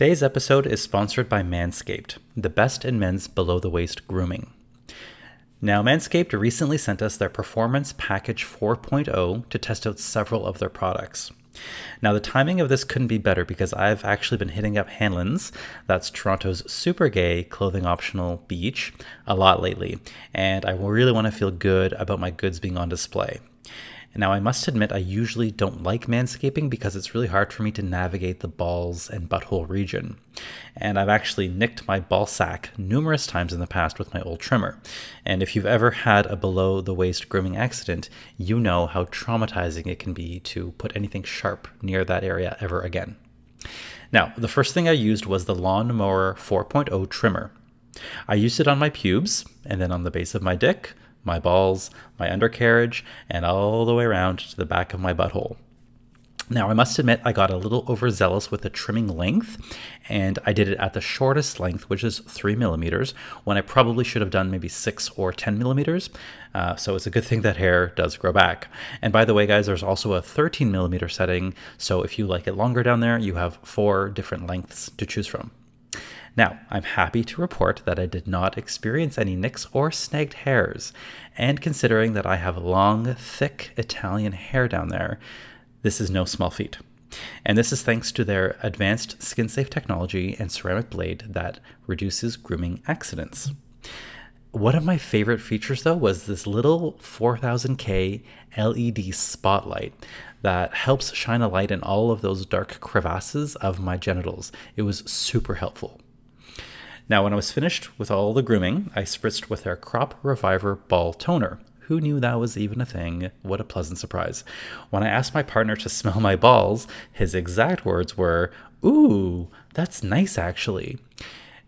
Today's episode is sponsored by Manscaped, the best in men's below the waist grooming. Now, Manscaped recently sent us their Performance Package 4.0 to test out several of their products. Now, the timing of this couldn't be better because I've actually been hitting up Hanlan's, that's Toronto's super gay clothing optional beach, a lot lately, and I really want to feel good about my goods being on display. Now, I must admit, I usually don't like manscaping because it's really hard for me to navigate the balls and butthole region. And I've actually nicked my ball sack numerous times in the past with my old trimmer. And if you've ever had a below the waist grooming accident, you know how traumatizing it can be to put anything sharp near that area ever again. Now, the first thing I used was the Lawnmower 4.0 trimmer. I used it on my pubes and then on the base of my dick, my balls, my undercarriage, and all the way around to the back of my butthole. Now, I must admit, I got a little overzealous with the trimming length, and I did it at the shortest length, which is three millimeters, when I probably should have done maybe six or 10 millimeters. Uh, so it's a good thing that hair does grow back. And by the way, guys, there's also a 13 millimeter setting, so if you like it longer down there, you have four different lengths to choose from. Now, I'm happy to report that I did not experience any nicks or snagged hairs, and considering that I have long, thick Italian hair down there, this is no small feat. And this is thanks to their advanced skin safe technology and ceramic blade that reduces grooming accidents. One of my favorite features, though, was this little 4000K LED spotlight that helps shine a light in all of those dark crevasses of my genitals. It was super helpful. Now, when I was finished with all the grooming, I spritzed with their Crop Reviver Ball Toner. Who knew that was even a thing? What a pleasant surprise. When I asked my partner to smell my balls, his exact words were, Ooh, that's nice actually.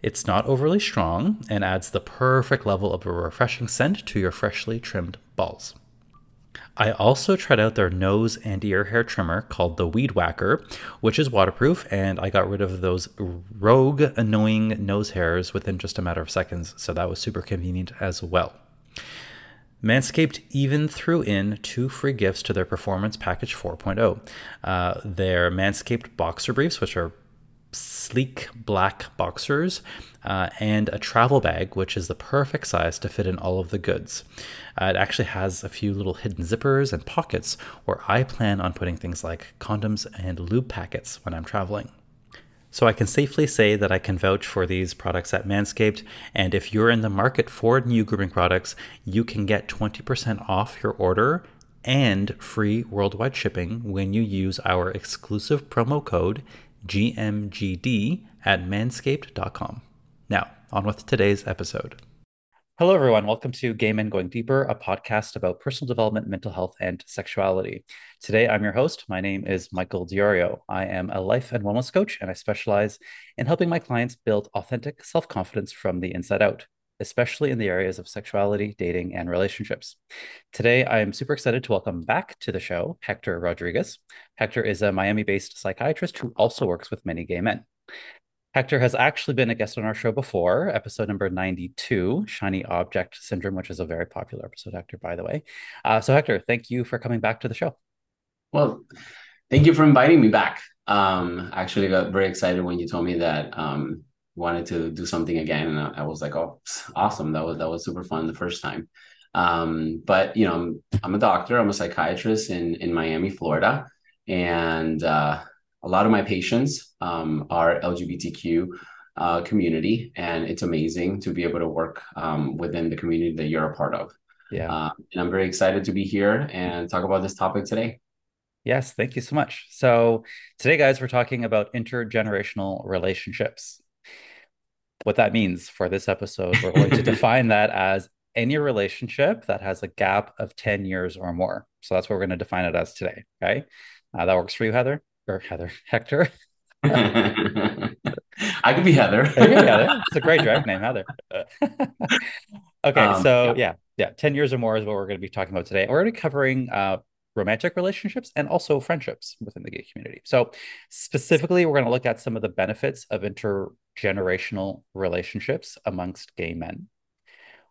It's not overly strong and adds the perfect level of a refreshing scent to your freshly trimmed balls. I also tried out their nose and ear hair trimmer called the Weed Whacker, which is waterproof, and I got rid of those rogue, annoying nose hairs within just a matter of seconds, so that was super convenient as well. Manscaped even threw in two free gifts to their Performance Package 4.0. Uh, their Manscaped boxer briefs, which are sleek black boxers, uh, and a travel bag, which is the perfect size to fit in all of the goods. Uh, it actually has a few little hidden zippers and pockets where I plan on putting things like condoms and lube packets when I'm traveling. So I can safely say that I can vouch for these products at Manscaped, and if you're in the market for new grooming products, you can get 20% off your order and free worldwide shipping when you use our exclusive promo code GMGD at manscaped.com. Now, on with today's episode. Hello, everyone. Welcome to Gay Men Going Deeper, a podcast about personal development, mental health, and sexuality. Today, I'm your host. My name is Michael Diorio. I am a life and wellness coach, and I specialize in helping my clients build authentic self confidence from the inside out, especially in the areas of sexuality, dating, and relationships. Today, I'm super excited to welcome back to the show Hector Rodriguez. Hector is a Miami based psychiatrist who also works with many gay men. Hector has actually been a guest on our show before, episode number 92, Shiny Object Syndrome, which is a very popular episode, Hector, by the way. Uh, so, Hector, thank you for coming back to the show. Well, thank you for inviting me back. Um, I actually got very excited when you told me that um, wanted to do something again, and I, I was like, "Oh, awesome! That was that was super fun the first time." Um, but you know, I'm, I'm a doctor. I'm a psychiatrist in in Miami, Florida, and uh, a lot of my patients um, are LGBTQ uh, community, and it's amazing to be able to work um, within the community that you're a part of. Yeah, uh, and I'm very excited to be here and talk about this topic today. Yes, thank you so much. So today, guys, we're talking about intergenerational relationships. What that means for this episode, we're going to define that as any relationship that has a gap of 10 years or more. So that's what we're going to define it as today. Okay. Uh, that works for you, Heather? or Heather Hector. I could be Heather. Heather. It's a great drag name, Heather. okay, um, so yeah. yeah, yeah, ten years or more is what we're going to be talking about today. We're already covering uh, romantic relationships and also friendships within the gay community. So specifically, we're going to look at some of the benefits of intergenerational relationships amongst gay men.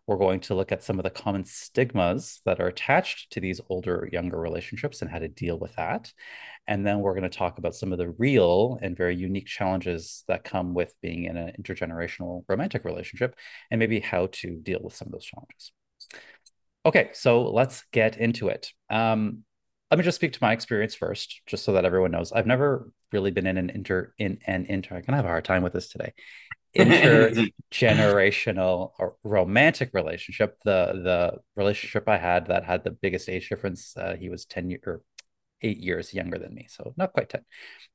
We're going to look at some of the common stigmas that are attached to these older younger relationships and how to deal with that. And then we're going to talk about some of the real and very unique challenges that come with being in an intergenerational romantic relationship and maybe how to deal with some of those challenges. Okay, so let's get into it. Um, let me just speak to my experience first, just so that everyone knows. I've never really been in an inter in an inter. I'm gonna have a hard time with this today. Intergenerational or romantic relationship. The the relationship I had that had the biggest age difference. Uh, he was ten year or eight years younger than me, so not quite ten.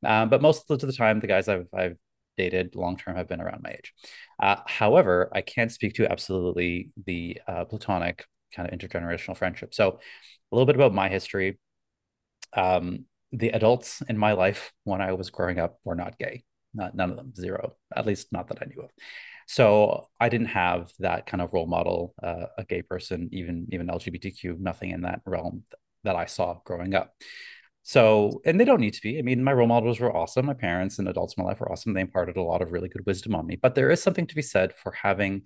Um, but most of the time, the guys I've I've dated long term have been around my age. Uh, however, I can't speak to absolutely the uh, platonic kind of intergenerational friendship. So, a little bit about my history um, the adults in my life when I was growing up were not gay. Not none of them, zero. At least not that I knew of. So I didn't have that kind of role model, uh, a gay person, even even LGBTQ, nothing in that realm that I saw growing up. So, and they don't need to be. I mean, my role models were awesome. My parents and adults in my life were awesome. They imparted a lot of really good wisdom on me. But there is something to be said for having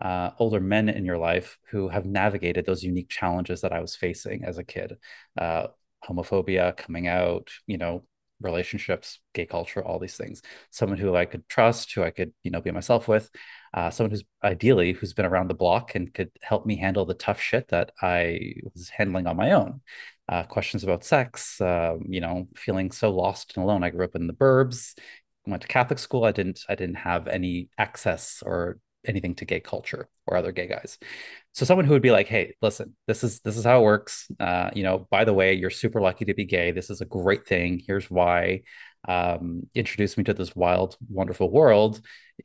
uh, older men in your life who have navigated those unique challenges that I was facing as a kid. Uh, homophobia, coming out, you know, relationships, gay culture, all these things. Someone who I could trust, who I could, you know, be myself with. Uh, someone who's ideally who's been around the block and could help me handle the tough shit that I was handling on my own. Uh, questions about sex, uh, you know, feeling so lost and alone. I grew up in the burbs, went to Catholic school. I didn't, I didn't have any access or anything to gay culture or other gay guys. So someone who would be like, "Hey, listen, this is this is how it works. Uh, you know, by the way, you're super lucky to be gay. This is a great thing. Here's why. Um, introduce me to this wild, wonderful world.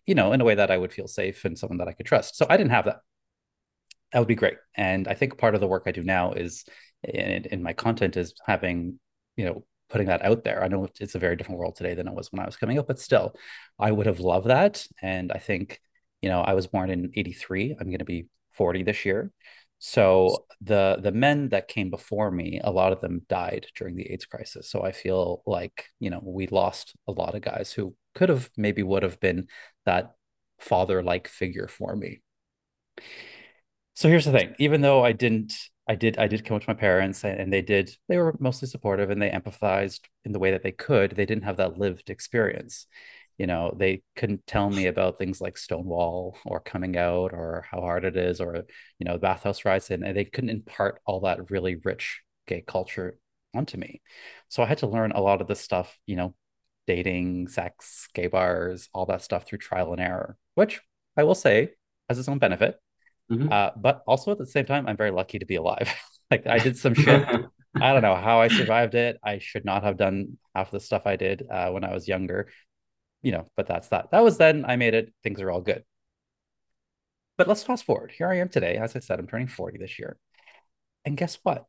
You know, in a way that I would feel safe and someone that I could trust. So I didn't have that. That would be great. And I think part of the work I do now is in, in my content is having, you know, putting that out there. I know it's a very different world today than it was when I was coming up, but still, I would have loved that. And I think you know, I was born in 83. I'm going to be 40 this year. So the the men that came before me, a lot of them died during the AIDS crisis. So I feel like, you know, we lost a lot of guys who could have maybe would have been that father-like figure for me. So here's the thing, even though I didn't I did I did come to my parents and they did they were mostly supportive and they empathized in the way that they could, they didn't have that lived experience you know they couldn't tell me about things like stonewall or coming out or how hard it is or you know bathhouse riots and they couldn't impart all that really rich gay culture onto me so i had to learn a lot of this stuff you know dating sex gay bars all that stuff through trial and error which i will say has its own benefit mm-hmm. uh, but also at the same time i'm very lucky to be alive like i did some shit I don't know how I survived it. I should not have done half the stuff I did uh, when I was younger you know, but that's that. That was then. I made it. Things are all good. But let's fast forward. Here I am today. As I said, I'm turning 40 this year. And guess what?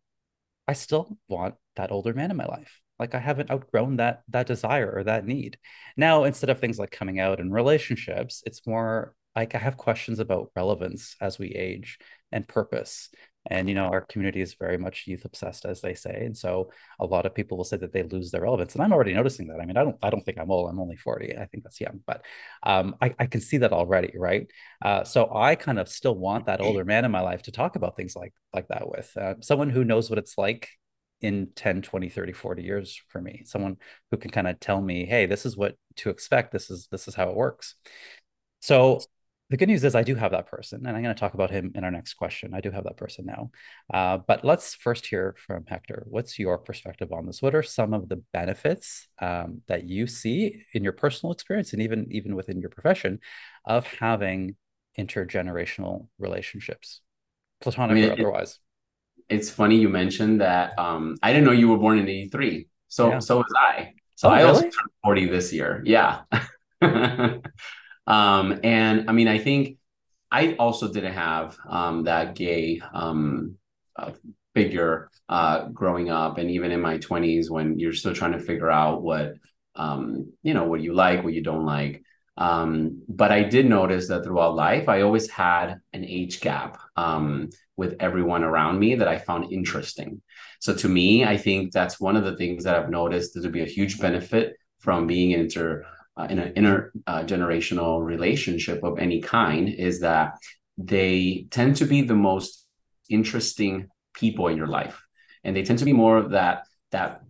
I still want that older man in my life. Like I haven't outgrown that that desire or that need. Now, instead of things like coming out and relationships, it's more like I have questions about relevance as we age and purpose and you know our community is very much youth obsessed as they say. And so a lot of people will say that they lose their relevance. And i'm already noticing that. I mean i don't i don't think i'm old. I'm only 40 i think that's young. But um, I, I can see that already right? Uh, so i kind of still want that older man in my life to talk about things like like that with uh, someone who knows what it's like in 10 20 30 40 years for me. Someone who can kind of tell me hey this is what to expect. This is this is how it works. So the good news is I do have that person, and I'm going to talk about him in our next question. I do have that person now. Uh, but let's first hear from Hector. What's your perspective on this? What are some of the benefits um, that you see in your personal experience and even even within your profession of having intergenerational relationships, platonic I mean, or otherwise? It, it's funny you mentioned that. Um, I didn't know you were born in '83. So yeah. so was I. So oh, I really? also turned 40 this year. Yeah. Um, and I mean, I think I also didn't have um, that gay um, uh, figure uh, growing up, and even in my twenties, when you're still trying to figure out what um, you know, what you like, what you don't like. Um, but I did notice that throughout life, I always had an age gap um, with everyone around me that I found interesting. So to me, I think that's one of the things that I've noticed that would be a huge benefit from being inter uh, in an intergenerational uh, relationship of any kind is that they tend to be the most interesting people in your life. And they tend to be more of that that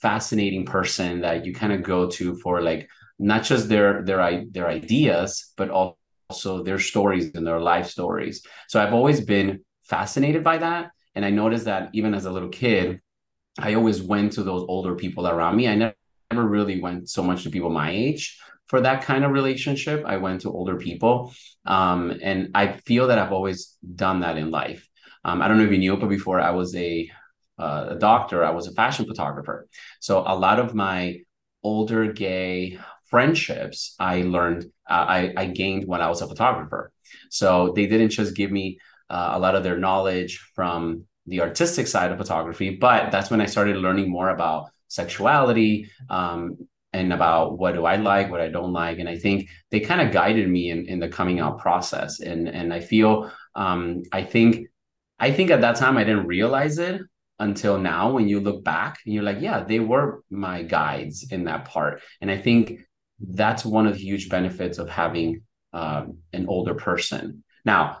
fascinating person that you kind of go to for like not just their their their ideas but also their stories and their life stories. So i've always been fascinated by that. And i noticed that even as a little kid i always went to those older people around me. I never, never really went so much to people my age for that kind of relationship i went to older people um, and i feel that i've always done that in life um, i don't know if you knew but before i was a uh, a doctor, I was a fashion photographer. So a lot of my older gay friendships I learned, uh, I, I gained when I was a photographer. So they didn't just give me uh, a lot of their knowledge from the artistic side of photography, but that's when I started learning more about sexuality um, and about what do I like, what I don't like. And I think they kind of guided me in, in the coming out process. And, and I feel, um, I think, I think at that time I didn't realize it, until now when you look back you're like yeah they were my guides in that part and i think that's one of the huge benefits of having um, an older person now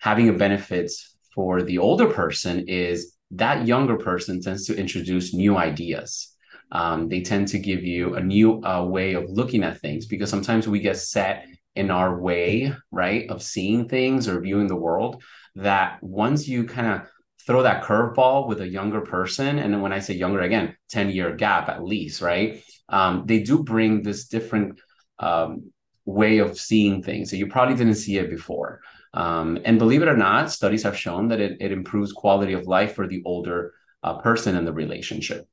having a benefits for the older person is that younger person tends to introduce new ideas um, they tend to give you a new uh, way of looking at things because sometimes we get set in our way right of seeing things or viewing the world that once you kind of throw that curveball with a younger person, and when I say younger, again, 10 year gap at least, right? Um, they do bring this different um, way of seeing things. So you probably didn't see it before. Um, and believe it or not, studies have shown that it, it improves quality of life for the older uh, person in the relationship.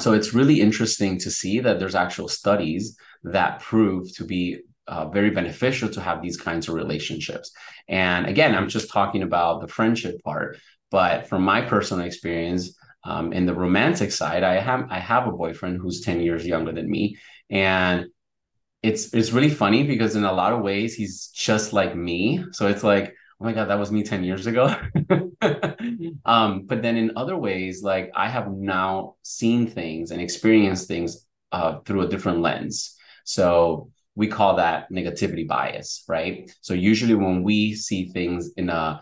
So it's really interesting to see that there's actual studies that prove to be uh, very beneficial to have these kinds of relationships. And again, I'm just talking about the friendship part, but from my personal experience, um, in the romantic side, I have I have a boyfriend who's 10 years younger than me. And it's it's really funny because in a lot of ways he's just like me. So it's like, oh my God, that was me 10 years ago. um, but then in other ways, like I have now seen things and experienced things uh, through a different lens. So we call that negativity bias, right? So usually when we see things in a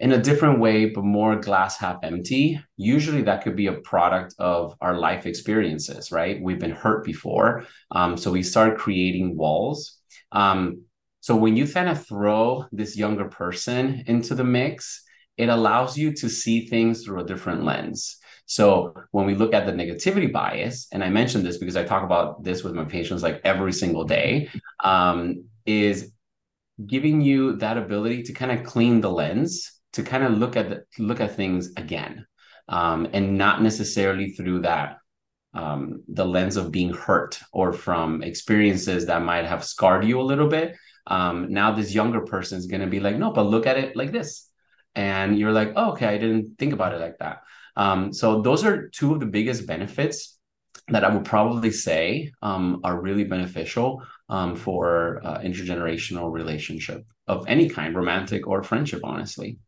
in a different way, but more glass half empty. Usually that could be a product of our life experiences, right? We've been hurt before. Um, so we start creating walls. Um, so when you kind of throw this younger person into the mix, it allows you to see things through a different lens. So when we look at the negativity bias, and I mentioned this because I talk about this with my patients like every single day, um, is giving you that ability to kind of clean the lens to kind of look at the, look at things again, um, and not necessarily through that um, the lens of being hurt or from experiences that might have scarred you a little bit. Um, now this younger person is going to be like, no, but look at it like this, and you're like, oh, okay, I didn't think about it like that. Um, so those are two of the biggest benefits that I would probably say um, are really beneficial um, for uh, intergenerational relationship of any kind, romantic or friendship, honestly.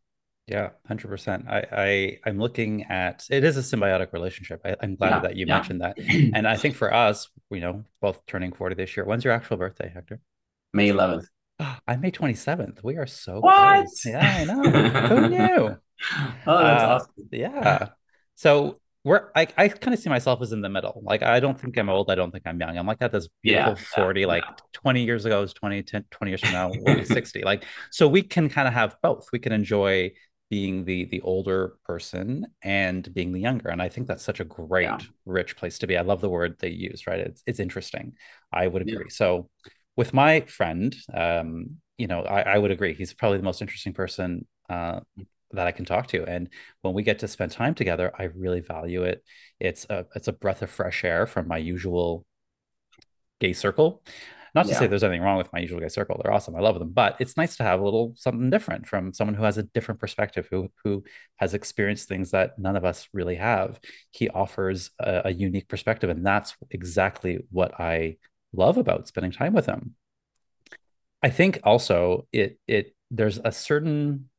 Yeah, hundred percent. I, I I'm looking at it is a symbiotic relationship. I, am glad yeah, that you yeah. mentioned that, and I think for us, you know, both turning forty this year. When's your actual birthday, Hector? May eleventh. I'm May twenty seventh. We are so what? Close. Yeah, I know. Who knew? Oh, that's uh, awesome. Yeah. So we're I, I kind of see myself as in the middle. Like I don't think I'm old. I don't think I'm young. I'm like at this beautiful yeah, 40, like 20 years ago is 20, 10, 20 years from now, will be 60. Like so we can kind of have both. We can enjoy being the the older person and being the younger and i think that's such a great yeah. rich place to be. I love the word they use right? It's, it's interesting. I would agree. Yeah. so with my friend um you know I, I would agree. He's probably the most interesting person uh that i can talk to and when we get to spend time together i really value it. It's a it's a breath of fresh air from my usual gay circle not to yeah. say there's anything wrong with my usual guy circle; they're awesome. I love them, but it's nice to have a little something different from someone who has a different perspective, who who has experienced things that none of us really have. He offers a, a unique perspective, and that's exactly what I love about spending time with him. I think also it it there's a certain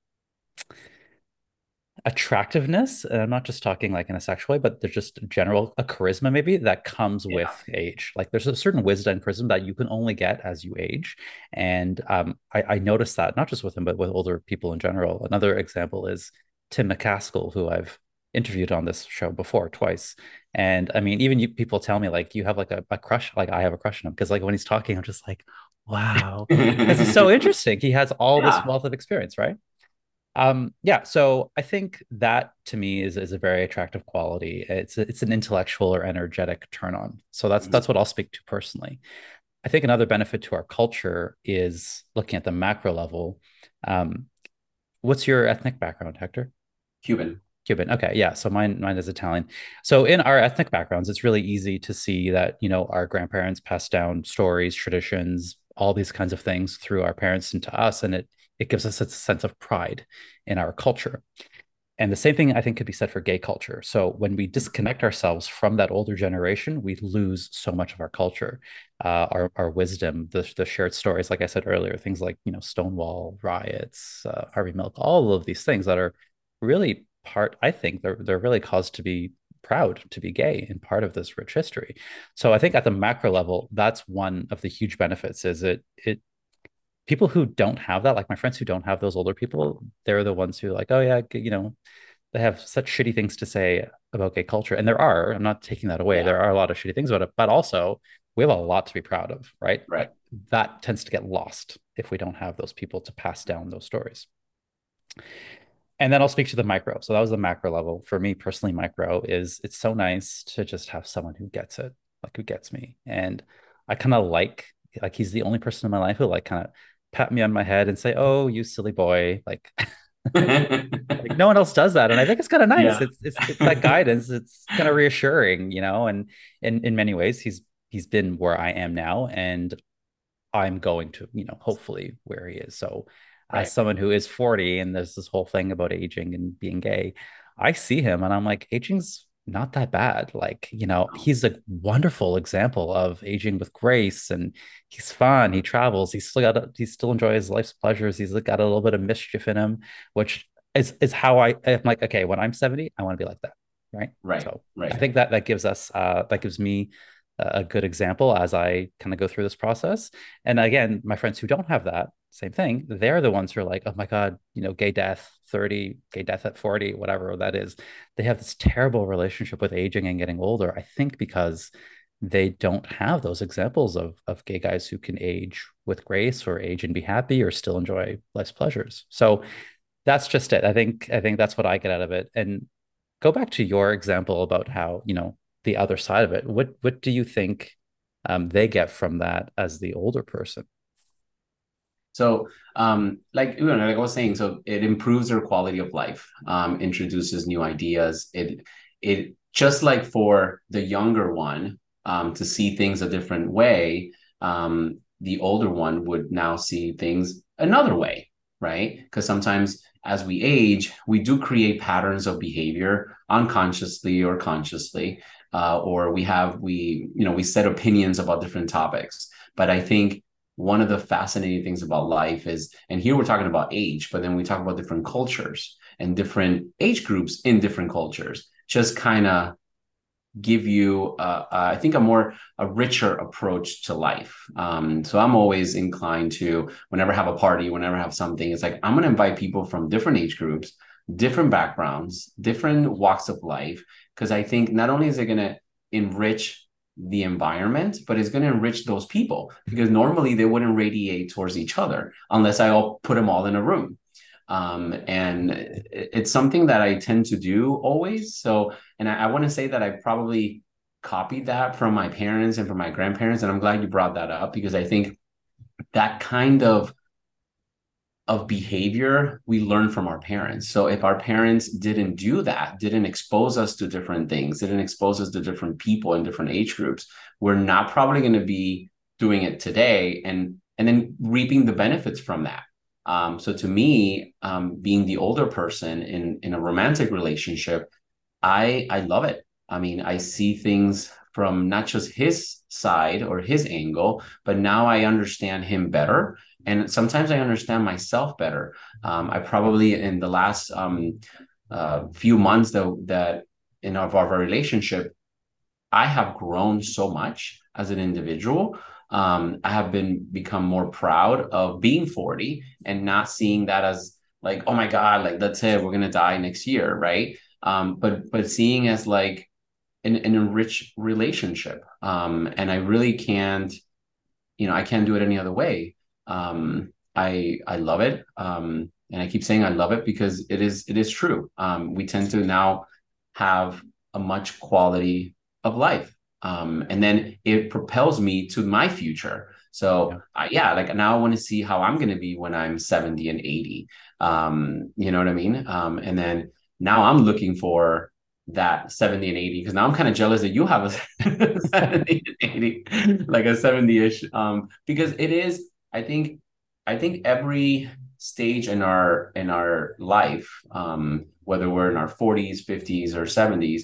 attractiveness and i'm not just talking like in a sexual way but there's just general a charisma maybe that comes yeah. with age. Like there's a certain wisdom and charisma that you can only get as you age. And um, I, I noticed that not just with him but with older people in general. Another example is Tim McCaskell who i've interviewed on this show before twice. And i mean even you people tell me like you have like a, a crush like i have a crush on him because like when he's talking i'm just like wow. This is so interesting. He has all yeah. this wealth of experience right um, yeah, so I think that to me is is a very attractive quality. It's a, it's an intellectual or energetic turn on. So that's mm-hmm. that's what I'll speak to personally. I think another benefit to our culture is looking at the macro level. Um, what's your ethnic background, Hector? Cuban. Cuban. Okay, yeah. So mine mine is Italian. So in our ethnic backgrounds, it's really easy to see that you know our grandparents passed down stories, traditions, all these kinds of things through our parents into us, and it it gives us a sense of pride in our culture. And the same thing I think could be said for gay culture. So when we disconnect ourselves from that older generation, we lose so much of our culture, uh, our our wisdom, the the shared stories. Like I said earlier, things like you know Stonewall riots, uh, Harvey Milk, all of these things that are really part. I think they're they're really cause to be proud to be gay and part of this rich history. So I think at the macro level, that's one of the huge benefits. Is it it people who don't have that, like my friends who don't have those older people, they're the ones who like, oh yeah, you know, they have such shitty things to say about gay culture. And there are, I'm not taking that away. Yeah. There are a lot of shitty things about it, but also we have a lot to be proud of, right? Right. That tends to get lost if we don't have those people to pass down those stories. And then I'll speak to the micro. So that was the macro level. For me personally, micro is it's so nice to just have someone who gets it, like who gets me. And I kind of like like he's the only person in my life who like kind of pat me on my head and say, "Oh, you silly boy!" Like, like no one else does that, and I think it's kind of nice. Yeah. It's, it's it's that guidance. It's kind of reassuring, you know. And in in many ways, he's he's been where I am now, and I'm going to, you know, hopefully where he is. So, right. as someone who is 40, and there's this whole thing about aging and being gay, I see him, and I'm like, aging's not that bad. Like, you know, he's a wonderful example of aging with grace and he's fun. He travels. He's still got, a, he still enjoys life's pleasures. He's got a little bit of mischief in him, which is, is how I, I'm like, okay, when I'm 70, I want to be like that. Right. Right. So right. I think that that gives us, uh, that gives me a good example as I kind of go through this process. And again, my friends who don't have that, same thing. They're the ones who are like, oh my God, you know, gay death 30, gay death at 40, whatever that is. They have this terrible relationship with aging and getting older. I think because they don't have those examples of, of gay guys who can age with grace or age and be happy or still enjoy life's pleasures. So that's just it. I think I think that's what I get out of it. And go back to your example about how, you know, the other side of it. What what do you think um, they get from that as the older person? So, um, like you know, like I was saying, so it improves their quality of life, um, introduces new ideas. It it just like for the younger one um, to see things a different way, um, the older one would now see things another way, right? Because sometimes as we age, we do create patterns of behavior unconsciously or consciously, uh, or we have we you know we set opinions about different topics. But I think one of the fascinating things about life is, and here we're talking about age, but then we talk about different cultures and different age groups in different cultures. Just kind of give you, uh, uh, I think, a more a richer approach to life. Um, so I'm always inclined to, whenever I have a party, whenever I have something, it's like I'm going to invite people from different age groups, different backgrounds, different walks of life, because I think not only is it going to enrich the environment, but it's going to enrich those people because normally they wouldn't radiate towards each other unless I all put them all in a room. Um, and it's something that I tend to do always. So, and I, I want to say that I probably copied that from my parents and from my grandparents. And I'm glad you brought that up because I think that kind of of behavior we learn from our parents. So if our parents didn't do that, didn't expose us to different things, didn't expose us to different people in different age groups, we're not probably going to be doing it today and and then reaping the benefits from that. Um, so to me, um, being the older person in in a romantic relationship, I I love it. I mean, I see things from not just his side or his angle, but now I understand him better and sometimes I understand myself better. Um, I probably in the last um, uh, few months though that in our, our relationship, I have grown so much as an individual. Um, I have been become more proud of being 40 and not seeing that as like, oh my God, like that's it, we're gonna die next year, right? Um, but but seeing as like an, an enriched relationship. Um, and I really can't, you know, I can't do it any other way. Um, I I love it. Um, and I keep saying I love it because it is it is true. Um, we tend to now have a much quality of life. Um, and then it propels me to my future. So yeah, I, yeah like now I want to see how I'm going to be when I'm 70 and 80. Um, you know what I mean? Um, and then now I'm looking for that 70 and 80 because now I'm kind of jealous that you have a 70 and 80, like a 70-ish. Um, because it is, I think, I think every stage in our in our life, um, whether we're in our 40s, 50s, or 70s,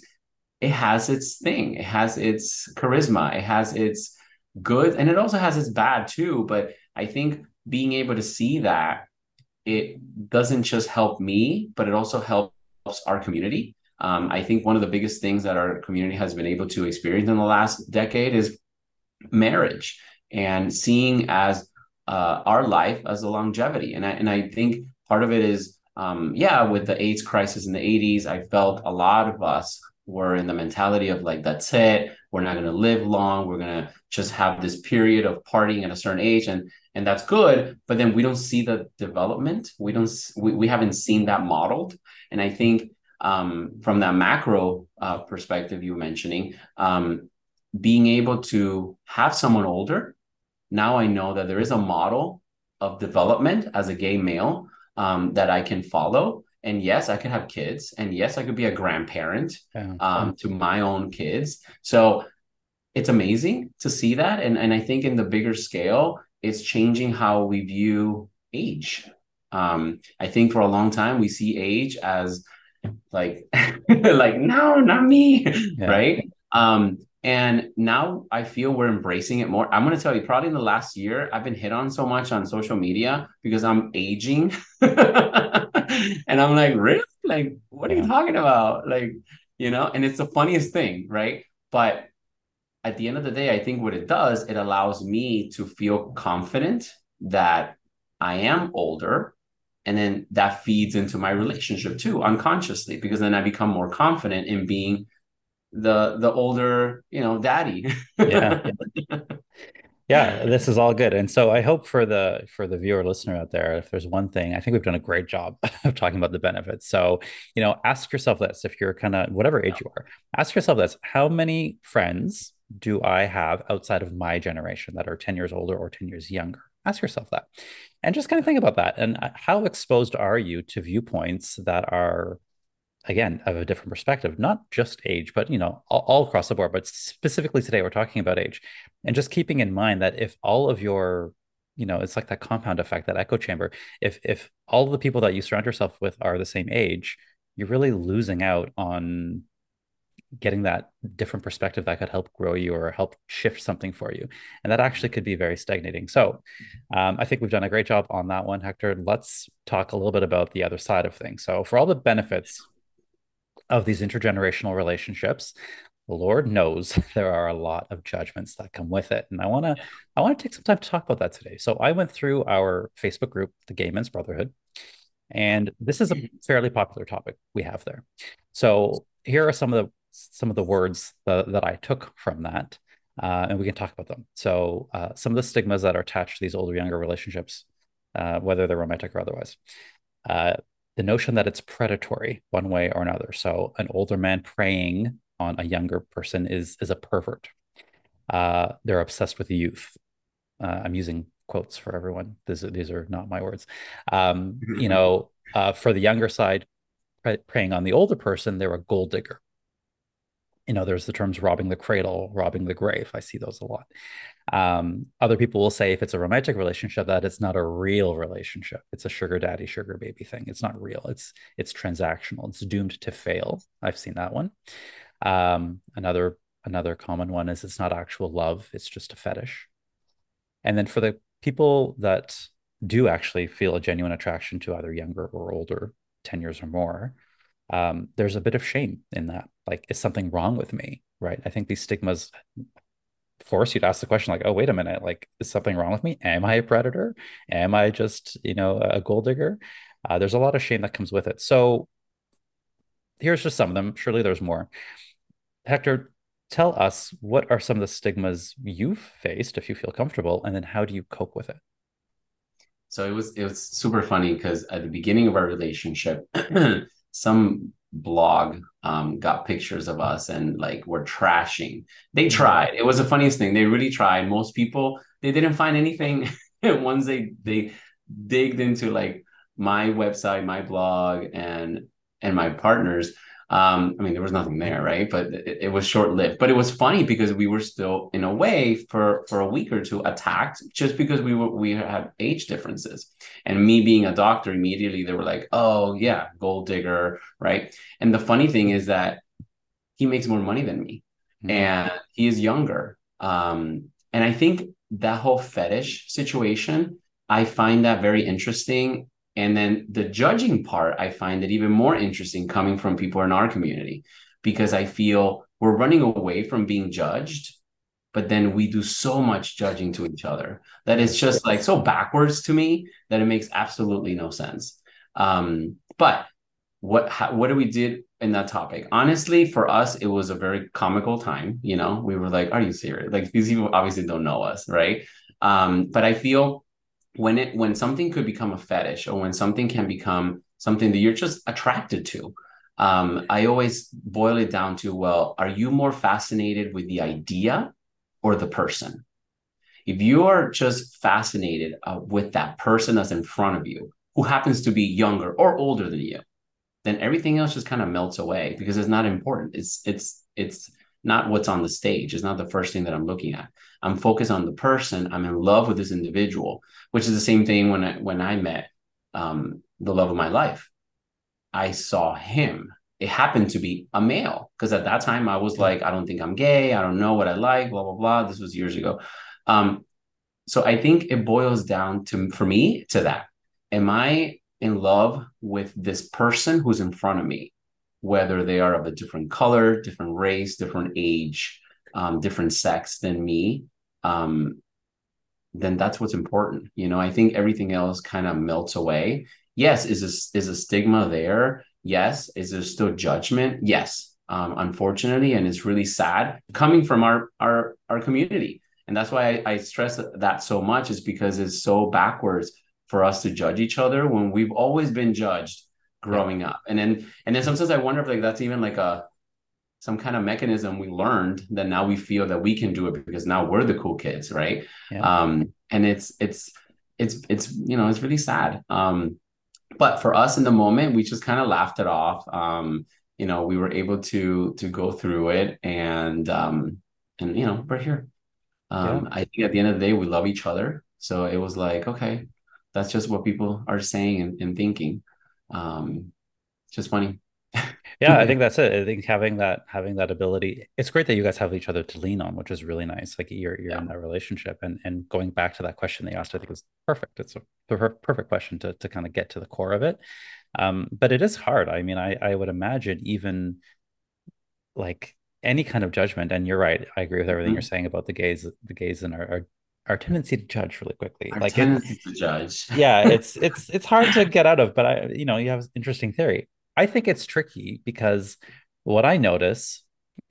it has its thing. It has its charisma. It has its good, and it also has its bad too. But I think being able to see that it doesn't just help me, but it also helps our community. Um, I think one of the biggest things that our community has been able to experience in the last decade is marriage and seeing as uh, our life as a longevity. And I and I think part of it is um, yeah, with the AIDS crisis in the 80s, I felt a lot of us were in the mentality of like that's it. We're not going to live long. We're going to just have this period of partying at a certain age. And and that's good but then we don't see the development. We don't we, we haven't seen that modeled. And i think um, from that macro uh, perspective you were mentioning um, being able to have someone older. Now i know that there is a model of development as a gay male um, that i can follow. And yes i could have kids. And yes i could be a grandparent yeah. um, to my own kids. So it's amazing to see that. And, and i think in the bigger scale it's changing how we view age. Um, i think for a long time we see age as like like no not me yeah. right um, and now I feel we're embracing it more. I'm going to tell you, probably in the last year, I've been hit on so much on social media because I'm aging. and I'm like, really? Like, what are you talking about? Like, you know, and it's the funniest thing, right? But at the end of the day, I think what it does, it allows me to feel confident that I am older. And then that feeds into my relationship too, unconsciously, because then I become more confident in being the the older, you know, daddy. yeah. yeah this is all good and so i hope for the for the viewer listener out there if there's one thing i think we've done a great job of talking about the benefits so you know ask yourself this if you're kind of whatever age you are ask yourself this how many friends do i have outside of my generation that are 10 years older or 10 years younger ask yourself that. And just kind of think about that. And uh, how exposed are you to viewpoints that are again of a different perspective? Not just age but you know all, all, across the board but specifically today we're talking about age. And just keeping in mind that if all of your you know it's like that compound effect that echo chamber if if all the people that you surround yourself with are the same age you're really losing out on getting that different perspective that could help grow you or help shift something for you. And that actually could be very stagnating. So um, i think we've done a great job on that one hector. Let's talk a little bit about the other side of things. So for all the benefits of these intergenerational relationships lord knows there are a lot of judgments that come with it. And i want to i want to take some time to talk about that today. So i went through our facebook group the gay men's brotherhood and this is a mm-hmm. fairly popular topic we have there. So here are some of the some of the words that, that i took from that uh, and we can talk about them so uh, some of the stigmas that are attached to these older younger relationships uh, whether they're romantic or otherwise uh, the notion that it's predatory one way or another. So an older man preying on a younger person is is a pervert. Uh, they're obsessed with youth. Uh, I'm using quotes for everyone. These are, these are not my words. Um, you know, uh, for the younger side, preying on the older person, they're a gold digger you know, there's the terms robbing the cradle, robbing the grave. I see those a lot. Um, other people will say if it's a romantic relationship, that it's not a real relationship. It's a sugar daddy, sugar baby thing. It's not real. It's it's transactional. It's doomed to fail. I've seen that one. Um, another another common one is it's not actual love. It's just a fetish. And then for the people that do actually feel a genuine attraction to either younger or older, 10 years or more, um, there's a bit of shame in that. Like, is something wrong with me? Right. I think these stigmas force you to ask the question like, oh, wait a minute, like, is something wrong with me? Am I a predator? Am I just, you know, a gold digger? Uh, there's a lot of shame that comes with it. So here's just some of them. Surely there's more. Hector, tell us what are some of the stigmas you've faced, if you feel comfortable, and then how do you cope with it? So it was it was super funny because at the beginning of our relationship, some blog um, got pictures of us and like we're trashing. They mm-hmm. tried. It was the funniest thing. They really tried. Most people they didn't find anything. Once they they digged into like my website, my blog, and and my partners, um, I mean, there was nothing there, right? But it, it was short lived. But it was funny because we were still, in a way, for for a week or two, attacked just because we were we had age differences. And me being a doctor, immediately they were like, "Oh yeah, gold digger," right? And the funny thing is that he makes more money than me, mm-hmm. and he is younger. Um, and I think that whole fetish situation, I find that very interesting and then the judging part, I find it even more interesting coming from people in our community because I feel we're running away from being judged, but then we do so much judging to each other that it's just like so backwards to me that it makes absolutely no sense. Um, but what how, what do we did in that topic? Honestly, for us, it was a very comical time. You know, we were like, "Are you serious?" Like these people obviously don't know us, right? Um, but I feel when it when something could become a fetish or when something can become something that you're just attracted to um, i always boil it down to well are you more fascinated with the idea or the person if you are just fascinated uh, with that person that's in front of you who happens to be younger or older than you then everything else just kind of melts away because it's not important it's it's it's not what's on the stage. It's not the first thing that I'm looking at. I'm focused on the person. I'm in love with this individual, which is the same thing when I when I met um, the love of my life. I saw him. It happened to be a male because at that time I was like, I don't think I'm gay. I don't know what I like. Blah blah blah. This was years ago. Um, so I think it boils down to for me to that. Am I in love with this person who's in front of me? whether they are of a different color, different race, different age, um, different sex than me, um, then that's what's important. You know, I think everything else kind of melts away. Yes, is a, is a stigma there? Yes. Is there still judgment? Yes. Um, unfortunately, and it's really sad coming from our our our community, and that's why I, I stress that so much is because it's so backwards for us to judge each other when we've always been judged growing up and then and then sometimes i wonder if like that's even like a some kind of mechanism we learned that now we feel that we can do it because now we're the cool kids right yeah. um and it's it's it's it's you know it's really sad um but for us in the moment we just kind of laughed it off um you know we were able to to go through it and um and you know we're here um yeah. i think at the end of the day we love each other so it was like okay that's just what people are saying and, and thinking um, just funny. Yeah, I think that's it. I think having that having that ability, it's great that you guys have each other to lean on, which is really nice. Like you're you're yeah. in that relationship, and and going back to that question they asked, I think is perfect. It's a perfect question to to kind of get to the core of it. Um, but it is hard. I mean, I I would imagine even like any kind of judgment, and you're right. I agree with everything mm-hmm. you're saying about the gays, the gays in our, our our tendency to judge really quickly our like tendency it, to judge yeah it's it's it's hard to get out of but i you know you have interesting theory i think it's tricky because what i notice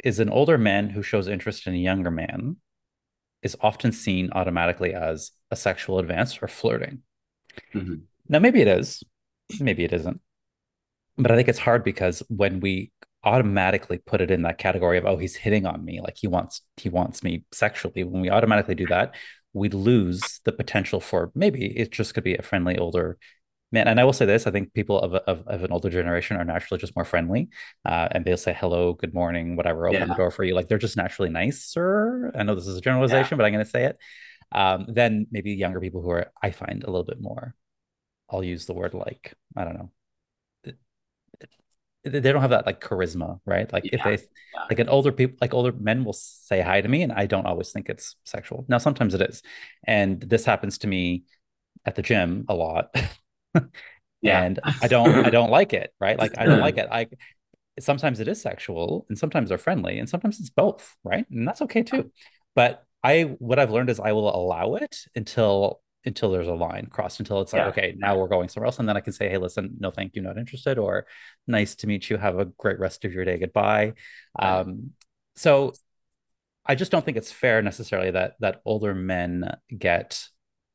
is an older man who shows interest in a younger man is often seen automatically as a sexual advance or flirting mm-hmm. now maybe it is maybe it isn't but i think it's hard because when we automatically put it in that category of oh he's hitting on me like he wants he wants me sexually when we automatically do that we lose the potential for maybe it just could be a friendly older man. And I will say this: I think people of of, of an older generation are naturally just more friendly, uh, and they'll say hello, good morning, whatever, open yeah. the door for you. Like they're just naturally nicer. I know this is a generalization, yeah. but I'm going to say it. Um, then maybe younger people who are, I find, a little bit more. I'll use the word like I don't know they don't have that like charisma, right? Like yeah. if they like an older people, like older men will say hi to me, and I don't always think it's sexual. Now sometimes it is, and this happens to me at the gym a lot. Yeah. and I don't I don't like it, right? Like I don't like it. I sometimes it is sexual and sometimes they're friendly and sometimes it's both, right? And that's okay too. But I what I've learned is I will allow it until until there's a line crossed until it's like Yeah. okay now we're going somewhere else and then i can say hey listen no thank you not interested or nice to meet you have a great rest of your day goodbye um, so i just don't think it's fair necessarily that that older men get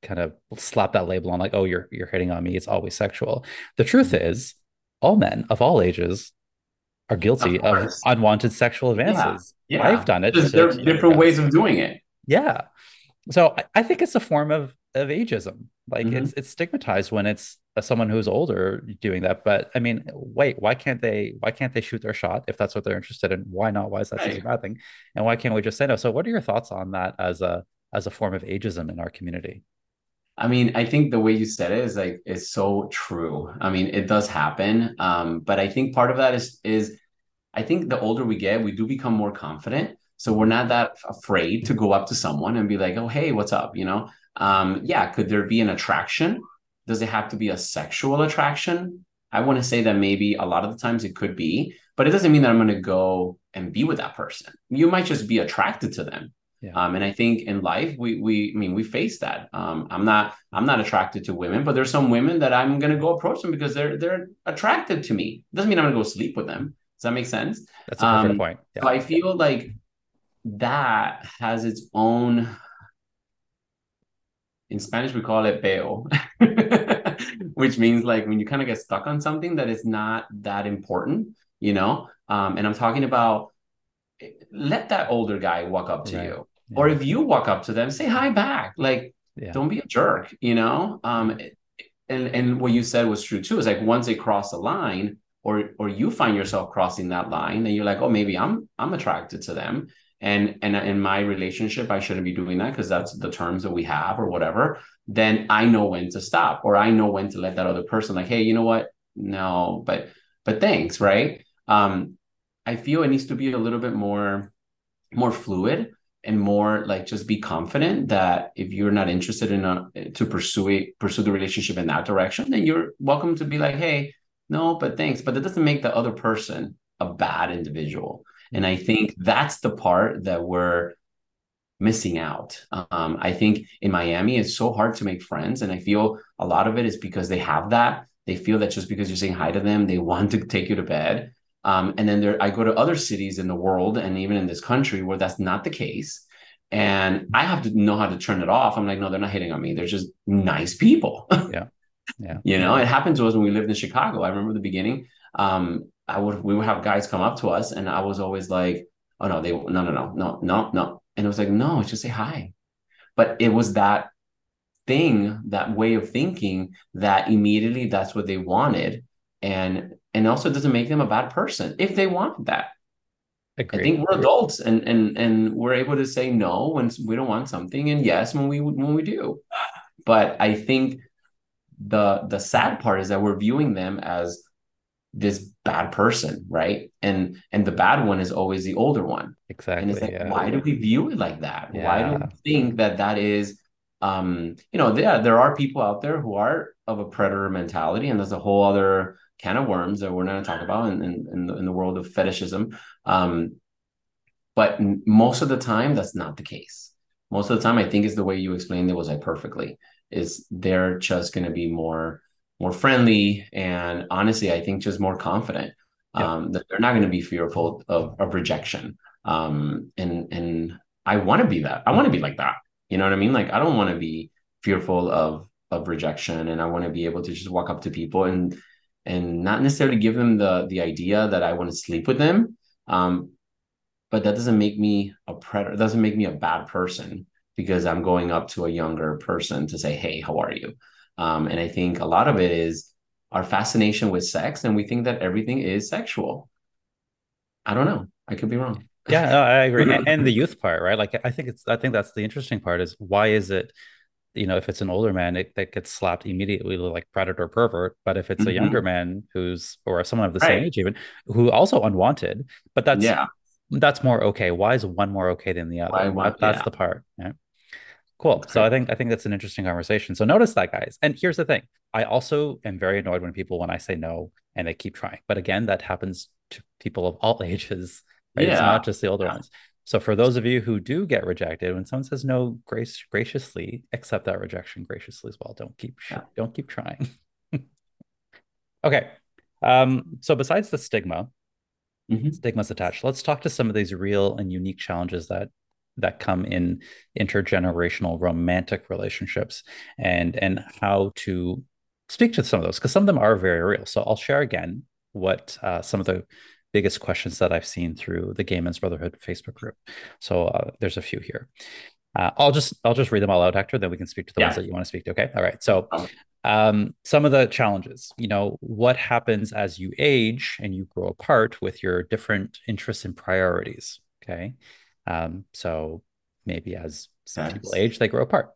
kind of slap that label on like oh you're you're hitting on me it's always sexual the truth Mhm. is all men of all ages are guilty Of of, unwanted sexual advances Yeah. i've done it There's to- there are different ways of doing it. Yeah. So I, I think it's a form of of ageism. Like Mhm. it's it's stigmatized when it's uh, someone who's older doing that. But I mean, wait, why can't they why can't they shoot their shot if that's what they're interested in? Why not? Why is that such a bad thing? And why can't we just say no? So what are your thoughts on that as a as a form of ageism in our community? I mean, I think the way you said it is like is so true. I mean, it does happen. Um, but I think part of that is is I think the older we get, we do become more confident. So we're not that afraid to go up to someone and be like, "Oh, hey, what's up?" You know? Um, yeah, could there be an attraction? Does it have to be a sexual attraction? I want to say that maybe a lot of the times it could be, but it doesn't mean that I'm going to go and be with that person. You might just be attracted to them. Yeah. Um, and I think in life, we we I mean we face that. Um, I'm not I'm not attracted to women, but there's some women that I'm gonna go approach them because they're they're attracted to me. Doesn't mean I'm gonna go sleep with them. Does that make sense? That's a Um, point. So I feel like that has its own. In Spanish, we call it peo, which means like when you kind of get stuck on something that is not that important, you know. Um, and I'm talking about let that older guy walk up to Right. you Yeah. or if you walk up to them say hi back. Like Yeah. don't be a jerk you know? Um and and what you said was true too. Is like once they cross the line or or you find yourself crossing that line then you're like oh maybe i'm i'm attracted to them. And and in my relationship i shouldn't be doing that because that's the terms that we have or whatever. Then i know when to stop or i know when to let that other person like hey you know what? No but but thanks right? Um i feel it needs to be a little bit more more fluid and more like just be confident that if you're not interested in a, to pursue it pursue the relationship in that direction then you're welcome to be like hey no but thanks. But that doesn't make the other person a bad individual. And i think that's the part that we're missing out. Um, i think in miami it's so hard to make friends and i feel a lot of it is because they have that. They feel that just because you're saying hi to them they want to take you to bed um, and then there, I go to other cities in the world and even in this country where that's not the case. And I have to know how to turn it off. I'm like, no, they're not hitting on me. They're just nice people. Yeah. Yeah. you know, it happened to us when we lived in Chicago. I remember the beginning. Um, I would we would have guys come up to us, and I was always like, oh no, they no no no no no no, and it was like, no, just say hi. But it was that thing, that way of thinking, that immediately that's what they wanted, and and also it doesn't make them a bad person if they want that. I think we're adults and and and we're able to say no when we don't want something and yes when we when we do. But I think the the sad part is that we're viewing them as this bad person, right? And and the bad one is always the older one. Exactly. And it's like, Yeah. why do we view it like that? Why do we think that that is, um, you know, there there are people out there who are of a predator mentality, and there's a whole other can of worms that we're not going to talk about in, in, in, the, in the world of fetishism. Um, but most of the time, that's not the case. Most of the time, I think is the way you explained it was like perfectly. Is they're just going to be more more friendly and honestly, I think just more confident. Yeah. Um, that they're not going to be fearful of, of rejection. Um, and and I want to be that. I want to be like that. You know what I mean? Like I don't want to be fearful of of rejection, and I want to be able to just walk up to people and and not necessarily give them the the idea that I want to sleep with them. Um, but that doesn't make me a predator. Doesn't make me a bad person because I'm going up to a younger person to say, "Hey, how are you?" Um, and I think a lot of it is our fascination with sex, and we think that everything is sexual. I don't know. I could be wrong. Yeah, no, I agree. And, and the youth part, right? Like I think it's I think that's the interesting part is why is it, you know, if it's an older man, it that gets slapped immediately like predator pervert. But if it's a Mhm. younger man who's or someone of the same age even, who also unwanted, but that's yeah. that's more okay. Why is one more okay than the other? Why That- that's yeah. the part. Yeah. Cool. So I think I think that's an interesting conversation. So notice that, guys. And here's the thing: I also am very annoyed when people when I say no and they keep trying. But again, that happens to people of all ages. Right? Yeah. It's not just the older yeah. ones. So for those of you who do get rejected, when someone says no, grace graciously accept that rejection graciously as well. Don't keep yeah. don't keep trying. okay. Um, so besides the stigma, mm-hmm. stigmas attached, let's talk to some of these real and unique challenges that that come in intergenerational romantic relationships and and how to speak to some of those because some of them are very real so i'll share again what uh, some of the biggest questions that i've seen through the gay men's brotherhood facebook group so uh, there's a few here uh, i'll just i'll just read them all out hector then we can speak to the yeah. ones that you want to speak to okay all right so um, some of the challenges you know what happens as you age and you grow apart with your different interests and priorities okay um, so maybe as some people age, they grow apart.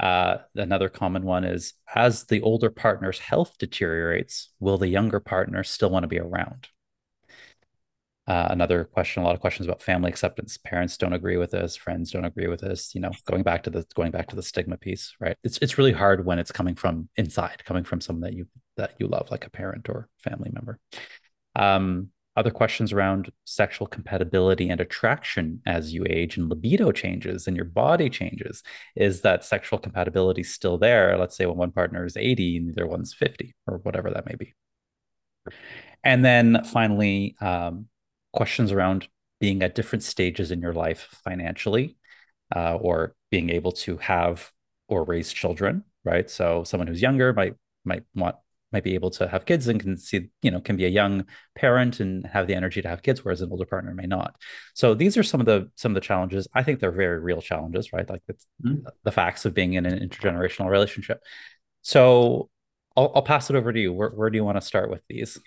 Uh, another common one is as the older partner's health deteriorates, will the younger partner still want to be around? Uh, another question, a lot of questions about family acceptance. Parents don't agree with this, friends don't agree with this. You know, going back to the going back to the stigma piece, right? It's it's really hard when it's coming from inside, coming from someone that you that you love, like a parent or family member. Um, other questions around sexual compatibility and attraction as you age and libido changes and your body changes. Is that sexual compatibility still there? Let's say when one partner is 80 and the other one's 50 or whatever that may be. And then finally, um, questions around being at different stages in your life financially uh, or being able to have or raise children, right? So someone who's younger might might want might be able to have kids and can see you know can be a young parent and have the energy to have kids whereas an older partner may not. So these are some of the some of the challenges. I think they're very real challenges right? Like mm-hmm. the facts of being in an intergenerational relationship. So I'll, I'll pass it over to you. Where, where do you want to start with these?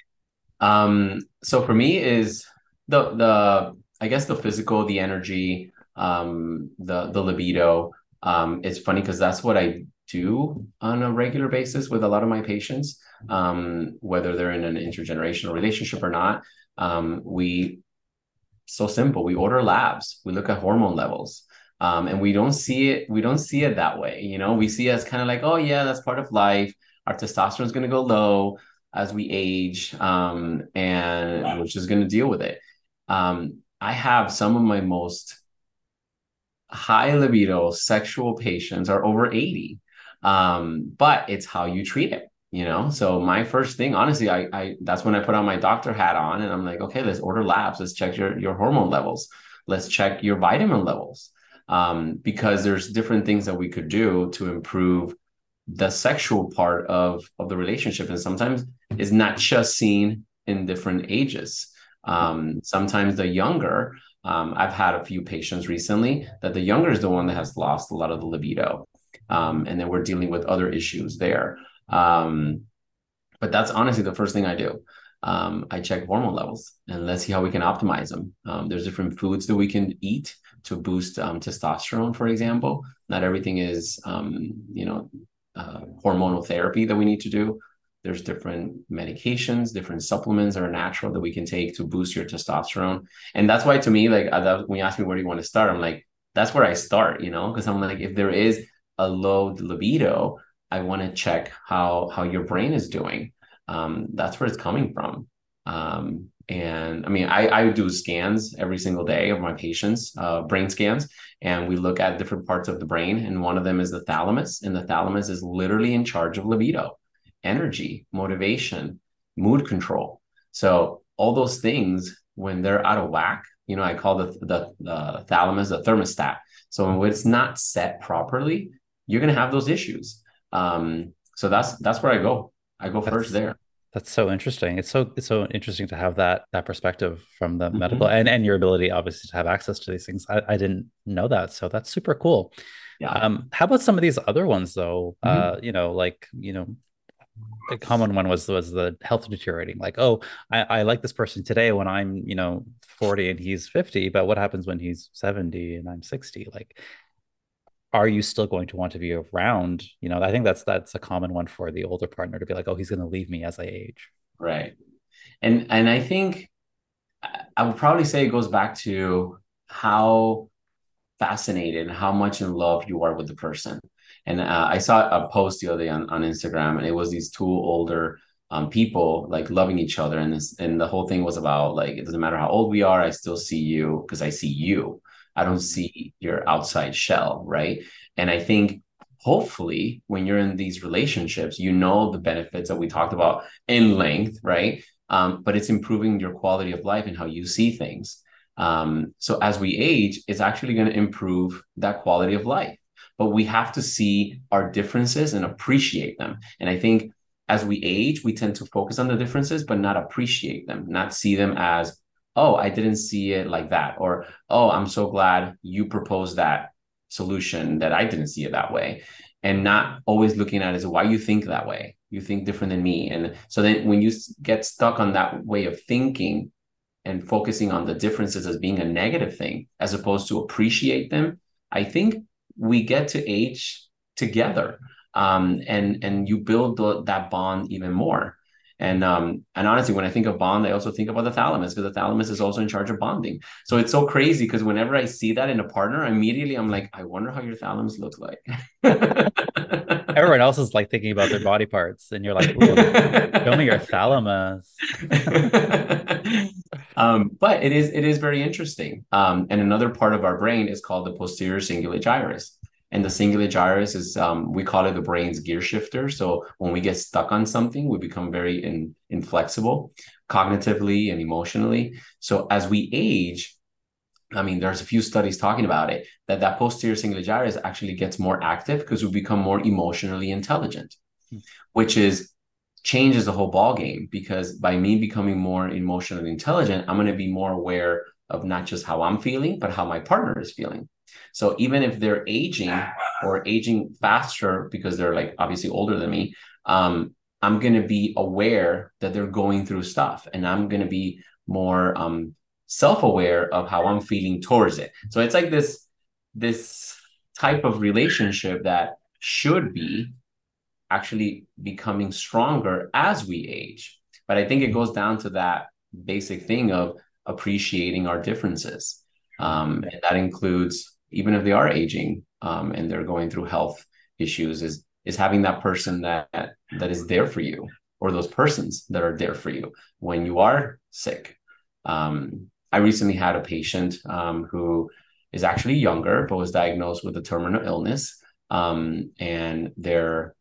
Um so for me is the the i guess the physical the energy um the the libido um it's funny because that's what i do on a regular basis with a lot of my patients, um, whether they're in an intergenerational relationship or not. Um, we so simple. We order labs. We look at hormone levels. Um, and we don't see it. We don't see it that way. You know, we see it as kind of like, oh yeah, that's part of life. Our testosterone is going to go low as we age, um, and we're just going to deal with it. Um, I have some of my most high libido sexual patients are over 80 um, but it's how you treat it you know? So my first thing honestly I, I that's when i put on my doctor hat on and i'm like okay let's order labs. Let's check your your hormone levels. Let's check your vitamin levels. Um, because there's different things that we could do to improve the sexual part of of the relationship. And sometimes it's not just seen in different ages um, sometimes the younger um, i've had a few patients recently that the younger is the one that has lost a lot of the libido um, and then we're dealing with other issues there. Um, but that's honestly the first thing I do. Um, I check hormone levels and let's see how we can optimize them. Um, there's different foods that we can eat to boost um, testosterone, for example. Not everything is, um, you know, uh, hormonal therapy that we need to do. There's different medications, different supplements that are natural that we can take to boost your testosterone. And that's why, to me, like when you ask me where do you want to start, I'm like, that's where I start, you know, because I'm like, if there is a low libido, I want to check how how your brain is doing. Um, that's where it's coming from. Um, and I mean, I, I do scans every single day of my patients, uh, brain scans, and we look at different parts of the brain. And one of them is the thalamus, and the thalamus is literally in charge of libido, energy, motivation, mood control. So all those things, when they're out of whack, you know, I call the the, the thalamus the thermostat. So when it's not set properly, you're going to have those issues. Um, so that's that's where I go. I go that's, first there. That's so interesting. It's so it's so interesting to have that that perspective from the mm-hmm. medical and and your ability obviously to have access to these things. I, I didn't know that, so that's super cool. Yeah. Um, how about some of these other ones though? Mm-hmm. Uh, you know, like you know, a common one was was the health deteriorating. Like, oh, I, I like this person today when I'm you know 40 and he's 50, but what happens when he's 70 and I'm 60? Like, are you still going to want to be around you know i think that's that's a common one for the older partner to be like oh he's going to leave me as i age right and and i think i would probably say it goes back to how fascinated how much in love you are with the person. And uh, I saw a post the other day on, on Instagram, and it was these two older um, people like loving each other, and this and the whole thing was about like it doesn't matter how old we are, I still see you because I see you. I don't see your outside shell, right? And I think hopefully when you're in these relationships, you know the benefits that we talked about in length, right? Um, but it's improving your quality of life and how you see things. Um, so as we age, it's actually going to improve that quality of life. But we have to see our differences and appreciate them. And I think as we age, we tend to focus on the differences, but not appreciate them, not see them as, oh, I didn't see it like that. Or, oh, I'm so glad you proposed that solution that I didn't see it that way. And not always looking at it as why you think that way. You think different than me. And so then when you get stuck on that way of thinking and focusing on the differences as being a negative thing, as opposed to appreciate them, I think we get to age together. Um, and and you build the, that bond even more. And um, and honestly, when I think of bond, I also think about the thalamus because the thalamus is also in charge of bonding. So it's so crazy because whenever I see that in a partner, immediately I'm like, I wonder how your thalamus looks like. Everyone else is like thinking about their body parts, and you're like, show me your thalamus. um, but it is it is very interesting. Um, and another part of our brain is called the posterior cingulate gyrus. And the cingulate gyrus is, um, we call it the brain's gear shifter. So when we get stuck on something, we become very in, inflexible cognitively and emotionally. So as we age, I mean, there's a few studies talking about it that that posterior cingulate gyrus actually gets more active because we become more emotionally intelligent, hmm. which is changes the whole ball game because by me becoming more emotionally intelligent, I'm going to be more aware of not just how I'm feeling, but how my partner is feeling. So even if they're aging or aging faster because they're like obviously older than me, um, I'm going to be aware that they're going through stuff and I'm going to be more um, self-aware of how I'm feeling towards it. So it's like this this type of relationship that should be actually becoming stronger as we age. But I think it goes down to that basic thing of appreciating our differences. Um, and that includes even if they are aging um, and they're going through health issues, is is having that person that that is there for you, or those persons that are there for you when you are sick. Um, I recently had a patient um, who is actually younger, but was diagnosed with a terminal illness, um, and their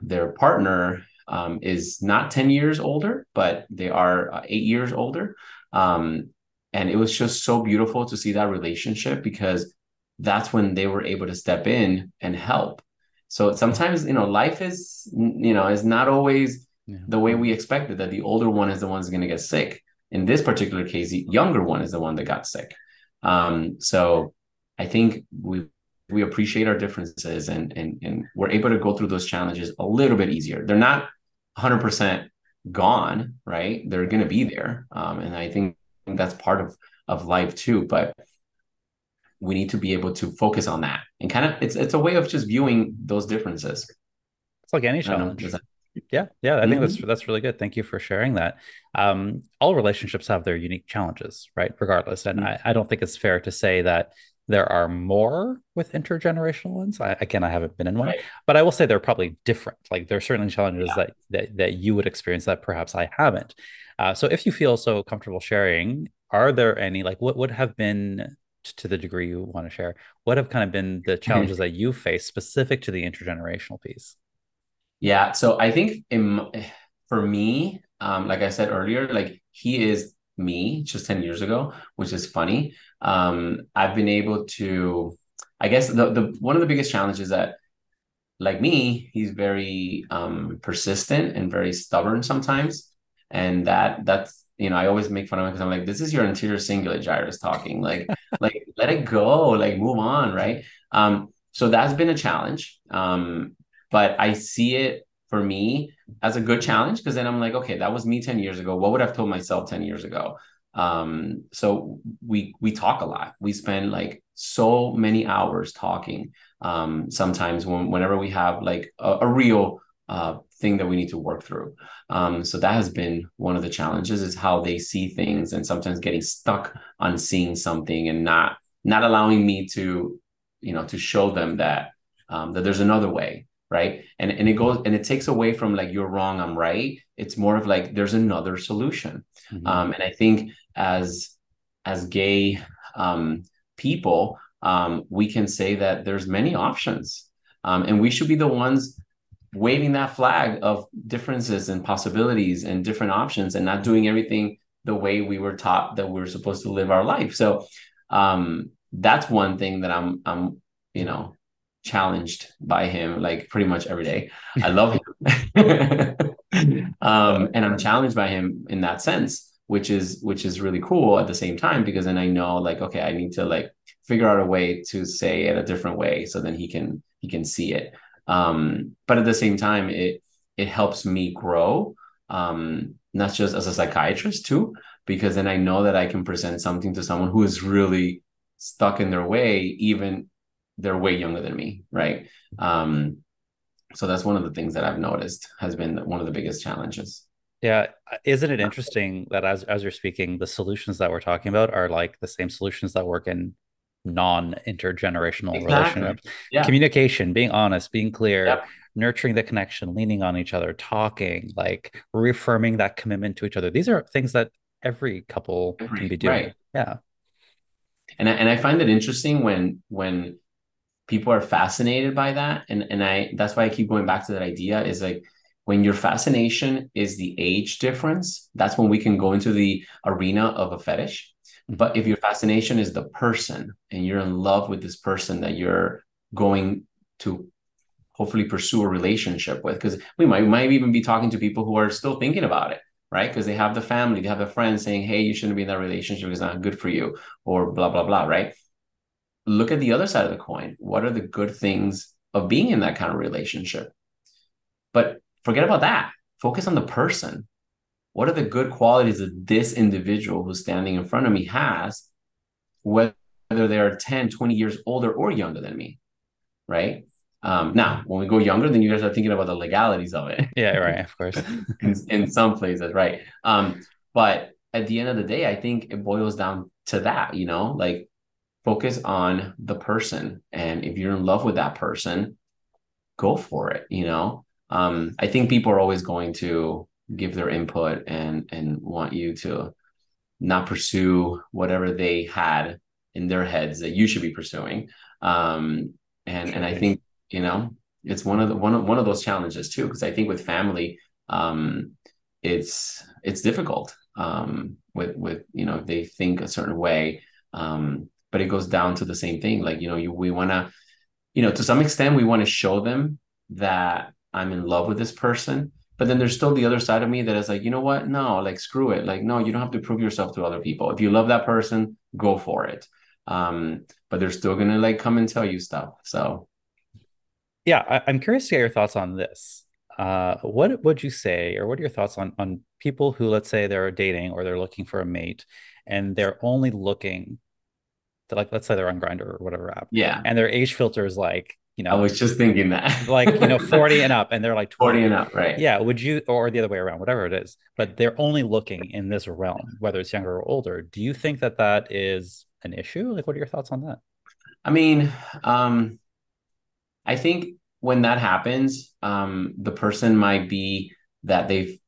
their partner um, is not 10 years older, but they are uh, eight years older. Um, and it was just so beautiful to see that relationship because that's when they were able to step in and help. So sometimes you know life is you know is not always yeah. the way we expected that the older one is the one who's going to get sick. In this particular case the younger one is the one that got sick. Um, so i think we we appreciate our differences and and and we're able to go through those challenges a little bit easier. They're not 100% gone right? They're going to be there. Um, and i think that's part of of life too but we need to be able to focus on that and kind of it's it's a way of just viewing those differences it's like any challenge yeah yeah i think mm-hmm. that's that's really good thank you for sharing that um, all relationships have their unique challenges right regardless and mm-hmm. I, I don't think it's fair to say that there are more with intergenerational ones I, again i haven't been in one right. but i will say they're probably different like there are certainly challenges yeah. that, that that you would experience that perhaps i haven't uh, so if you feel so comfortable sharing, are there any like what would have been to the degree you want to share? What have kind of been the mm-hmm. challenges that you face specific to the intergenerational piece? Yeah, so I think in, for me, um, like I said earlier, like he is me just 10 years ago, which is funny. Um, I've been able to, I guess the, the one of the biggest challenges that like me, he's very um, persistent and very stubborn sometimes and that that's you know I always make fun of it because I'm like this is your anterior cingulate gyrus talking like like let it go like move on right? Um so that's been a challenge um but I see it for me as a good challenge because then I'm like okay that was me 10 years ago. What would I've told myself 10 years ago? Um so we we talk a lot. We spend like so many hours talking um sometimes when whenever we have like a, a real uh, thing that we need to work through. Um, so that has been one of the challenges is how they see things and sometimes getting stuck on seeing something and not not allowing me to you know to show them that um, that there's another way right and and it goes and it takes away from like you're wrong i'm right it's more of like there's another solution mm-hmm. um, and i think as as gay um, people um, we can say that there's many options um, and we should be the ones waving that flag of differences and possibilities and different options and not doing everything the way we were taught that we are supposed to live our life. So um, that's one thing that i'm i'm you know challenged by him like pretty much every day. I love him. Um, and i'm challenged by him in that sense which is which is really cool at the same time because then i know like okay i need to like figure out a way to say it a different way so then he can he can see it um, but at the same time it it helps me grow um, not just as a psychiatrist too because then i know that i can present something to someone who is really stuck in their way even they're way younger than me right? Um, so that's one of the things that i've noticed has been one of the biggest challenges. Yeah, isn't it interesting that as as you're speaking, the solutions that we're talking about are like the same solutions that work in non-intergenerational exactly. relationships. Yeah. Communication, being honest, being clear, yep. nurturing the connection, leaning on each other, talking, like reaffirming that commitment to each other. These are things that every couple every, can be doing. Right. Yeah. And I, and I find it interesting when when people are fascinated by that and and I that's why I keep going back to that idea is like when your fascination is the age difference, that's when we can go into the arena of a fetish. But if your fascination is the person and you're in love with this person that you're going to hopefully pursue a relationship with, because we might, we might even be talking to people who are still thinking about it, right? Because they have the family, they have the friends saying, hey, you shouldn't be in that relationship, it's not good for you, or blah, blah, blah, right? Look at the other side of the coin. What are the good things of being in that kind of relationship? But forget about that. Focus on the person. What are the good qualities that this individual who's standing in front of me has, whether they are 10, 20 years older or younger than me? Right. Um, now, when we go younger, then you guys are thinking about the legalities of it. Yeah, right. Of course. in, in, some places, right. Um, but at the end of the day, I think it boils down to that, you know, like focus on the person. And if you're in love with that person, go for it, you know um, I think people are always going to give their input and and want you to not pursue whatever they had in their heads that you should be pursuing. Um, and and I think you know it's one of the one of one of those challenges too because I think with family um, it's it's difficult um, with with you know they think a certain way um, but it goes down to the same thing like you know you we want to you know to some extent we want to show them that I'm in love with this person. But then there's still the other side of me that is like, you know what? No, like screw it. Like, no, you don't have to prove yourself to other people. If you love that person, go for it. Um, but they're still gonna like come and tell you stuff. So yeah, I, am curious to get your thoughts on this. Uh, what would you say, or what are your thoughts on on people who, let's say, they're dating or they're looking for a mate, and they're only looking to like, let's say they're on Grindr or whatever app, yeah, and their age filter is like you know, I was just thinking that like, you know, 40 and up, and they're like 20. 40 and up, right? Yeah. Would you, or the other way around, whatever it is, but they're only looking in this realm, whether it's younger or older. Do you think that that is an issue? Like, what are your thoughts on that? I mean, um, I think when that happens, um, the person might be that they've,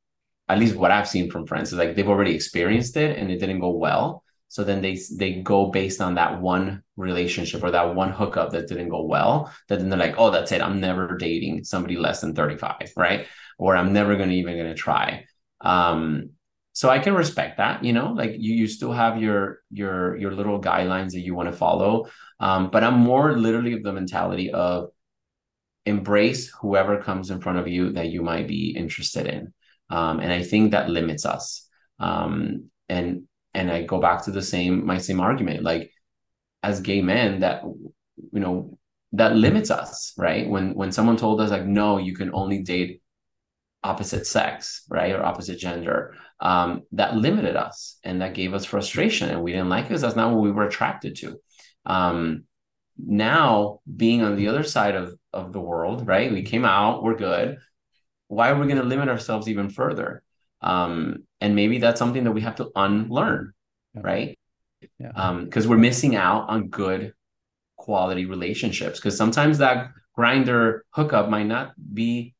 at least what I've seen from friends is like they've already experienced it and it didn't go well so then they they go based on that one relationship or that one hookup that didn't go well that then they're like oh that's it. I'm never dating somebody less than 35 right? Or i'm never to even to try. Um so i can respect that you know? Like you you still have your your your little guidelines that you want to follow. Um but i'm more literally of the mentality of embrace whoever comes in front of you that you might be interested in. Um and i think that limits us. Um and and I go back to the same my same argument like as gay men that you know that limits us right? When when someone told us like no you can only date opposite sex right or opposite gender um, that limited us and that gave us frustration and we didn't like it that's not what we were attracted to. Um, now being on the other side of of the world right we came out we're good. Why are we going to limit ourselves even further um, and maybe that's something that we have to unlearn right Yeah. Um, because we're missing out on good quality relationships. Because sometimes that Grindr hookup might not be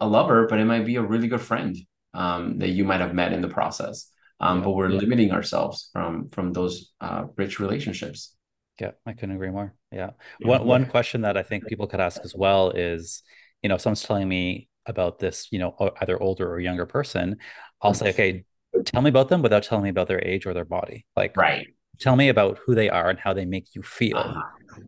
a lover, but it might be a really good friend um, that you might have met in the process. Um, yeah, but we're yeah. limiting ourselves from from those uh, rich relationships. Yeah, I couldn't agree more. Yeah. One one question that I think people could ask as well is, you know, if someone's telling me about this, you know, either older or younger person, I'll say, okay, tell me about them without telling me about their age or their body. Like, right. Tell me about who they are and how they make you feel. Uh-huh.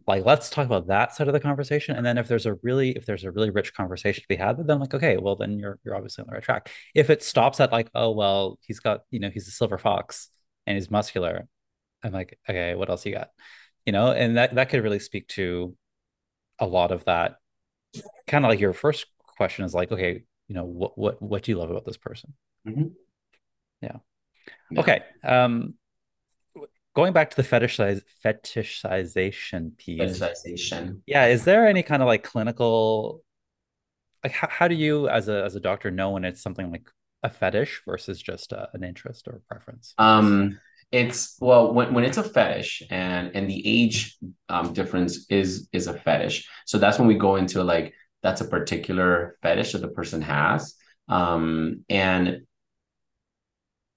Like, let's talk about that side of the conversation. And then if there's a really, if there's a really rich conversation to be had, then like, okay, well, then you're you're obviously on the right track. If it stops at like, oh well, he's got, you know, he's a silver fox and he's muscular, I'm like, okay, what else you got? You know, and that that could really speak to a lot of that. Kind of like your first question is like, okay, you know, what what what do you love about this person? Mm-hmm. Yeah. Okay. Um, going back to the fetishize, fetishization piece. Fetishization. Yeah. Is there any kind of like clinical, like how, how do you as a as a doctor know when it's something like a fetish versus just a, an interest or preference? Um, it's well when, when it's a fetish and and the age um, difference is is a fetish so that's when we go into like that's a particular fetish that the person has. Um and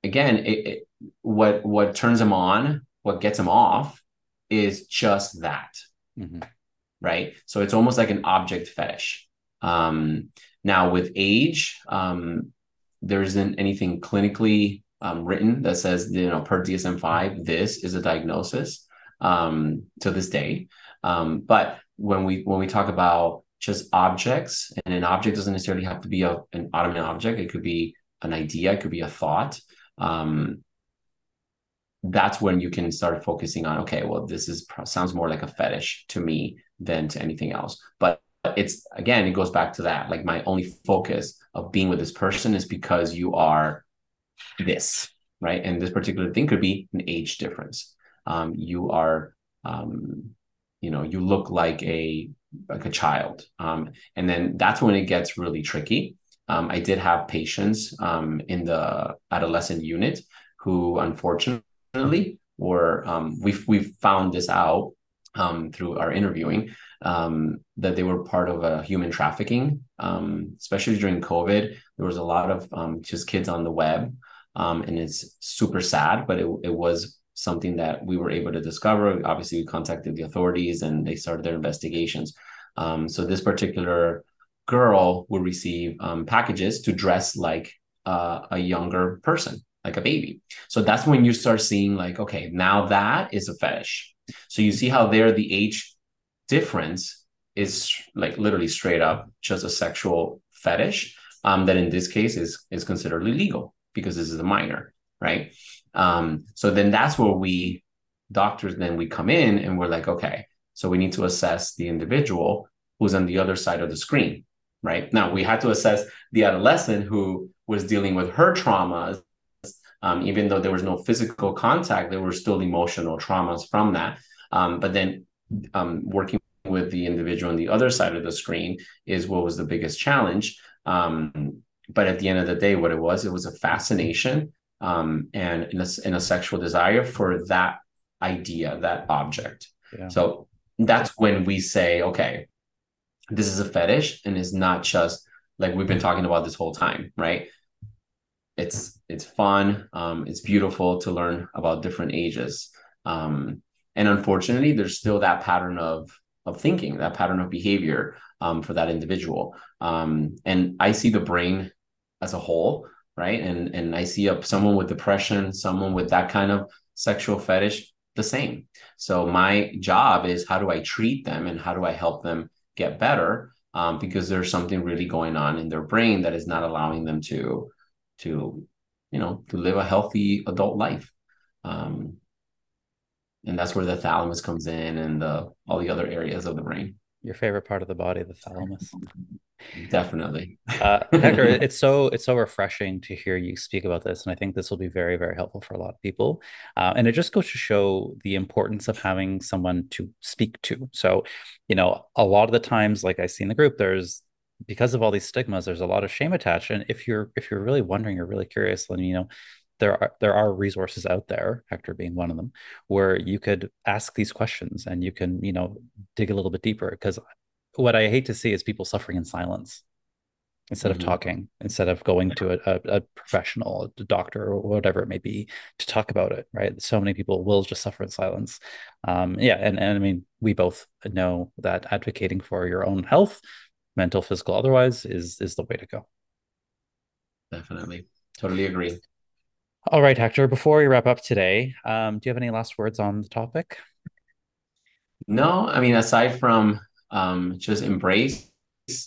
again it, it, what what turns them on what gets them off is just that. Mm-hmm. right? So it's almost like an object fetish. Um now with age um there isn't anything clinically um, written that says you know per dsm-5 this is a diagnosis um to this day. Um but when we when we talk about just objects and an object doesn't necessarily have to be a, an automated object. It could be an idea it could be a thought. Um, that's when you can start focusing on okay well this is sounds more like a fetish to me than to anything else. But it's again it goes back to that. Like my only focus of being with this person is because you are this right? And this particular thing could be an age difference. Um, you are um, you know you look like a like a child um, and then that's when it gets really tricky um, I did have patients um, in the adolescent unit who unfortunately were um, we've we've found this out um, through our interviewing um, that they were part of a human trafficking, um, especially during COVID. There was a lot of just kids on the web, and it's super sad, but it it was something that we were able to discover. Obviously, we contacted the authorities and they started their investigations. so this particular girl would receive um, packages to dress like uh, a younger person, like a baby. So that's when you start seeing, like, okay, now that is a fetish. So you see how there the age difference is like literally straight up just a sexual fetish um, that in this case is is considered illegal because this is a minor, right? Um, so then that's where we doctors then we come in and we're like, okay, so we need to assess the individual who's on the other side of the screen right? Now we had to assess the adolescent who was dealing with her traumas. Um, even though there was no physical contact, there were still emotional traumas from that. Um, but then um, working with the individual on the other side of the screen is what was the biggest challenge. Um, but at the end of the day, what it was, it was a fascination um, and in a, in a, sexual desire for that idea, that object. Yeah. So that's when we say, okay, this is a fetish and it's not just like we've been talking about this whole time, right? It's it's fun, um, it's beautiful to learn about different ages, um, and unfortunately, there's still that pattern of of thinking, that pattern of behavior um, for that individual. Um, and I see the brain as a whole, right? And and I see a, someone with depression, someone with that kind of sexual fetish, the same. So my job is how do I treat them and how do I help them get better um, because there's something really going on in their brain that is not allowing them to to you know to live a healthy adult life um, and that's where the thalamus comes in and the all the other areas of the brain your favorite part of the body the thalamus Definitely. uh, Hector, it's so it's so refreshing to hear you speak about this, and I think this will be very very helpful for a lot of people. Uh, and it just goes to show the importance of having someone to speak to. So, you know, a lot of the times, like I see in the group, there's because of all these stigmas, there's a lot of shame attached. And if you're if you're really wondering, you're really curious, then you know, there are there are resources out there, Hector being one of them, where you could ask these questions and you can, you know, dig a little bit deeper. Because what I hate to see is people suffering in silence instead mm-hmm. of talking, instead of going to a, a, a, professional, a doctor, or whatever it may be, to talk about it. Right? So many people will just suffer in silence. Um, yeah, and and I mean, we both know that advocating for your own health, mental, physical, otherwise, is is the way to go. Definitely, totally agree. All right, Hector. Before we wrap up today, um, do you have any last words on the topic? No, I mean, aside from um, just embrace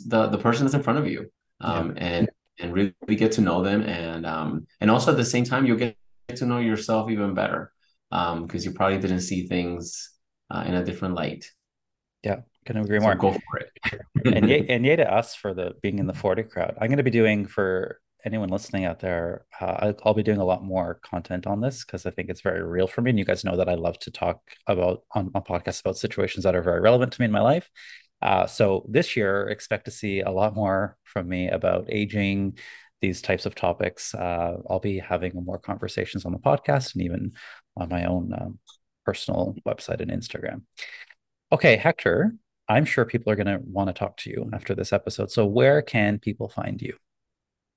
the the person that's in front of you um, yeah. and and really get to know them and um, and also at the same time you'll get to know yourself even better because um, you probably didn't see things uh, in a different light yeah can agree so more go for it and yay, and yay to us for the being in the 40 crowd i'm going to be doing for anyone listening out there uh, I'll be doing a lot more content on this because i think it's very real for me and you guys know that i love to talk about on, on podcasts about situations that are very relevant to me in my life uh, so this year, expect to see a lot more from me about aging, these types of topics. Uh, I'll be having more conversations on the podcast and even on my own um, personal website and Instagram. Okay, Hector, I'm sure people are going to want to talk to you after this episode. So, where can people find you?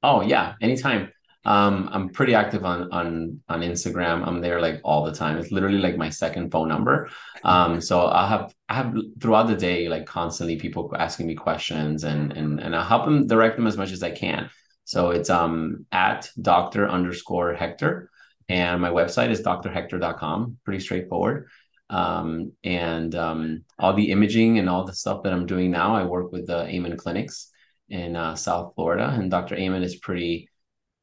Oh, yeah, anytime. Um, I'm pretty active on on on Instagram. I'm there like all the time. It's literally like my second phone number. Um, so I'll have I have throughout the day like constantly people asking me questions and and and I help them direct them as much as I can. So it's um at Doctor underscore Hector, and my website is drhector.com. Pretty straightforward. Um, and um, all the imaging and all the stuff that I'm doing now, I work with the Amen Clinics in uh, South Florida, and Dr. Amen is pretty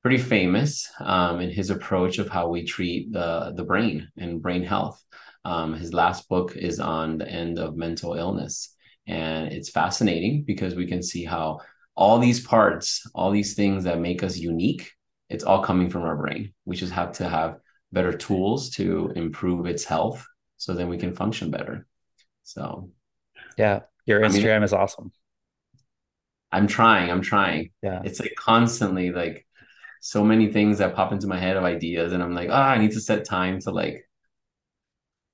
pretty famous um, in his approach of how we treat the the brain and brain health. Um, his last book is on the end of mental illness, and it's fascinating because we can see how all these parts, all these things that make us unique, it's all coming from our brain. We just have to have better tools to improve its health, so then we can function better. So, yeah, your Instagram I mean, is awesome. I'm trying. I'm trying. Yeah, it's like constantly like so many things that pop into my head of ideas, and I'm like, ah, oh, I need to set time to like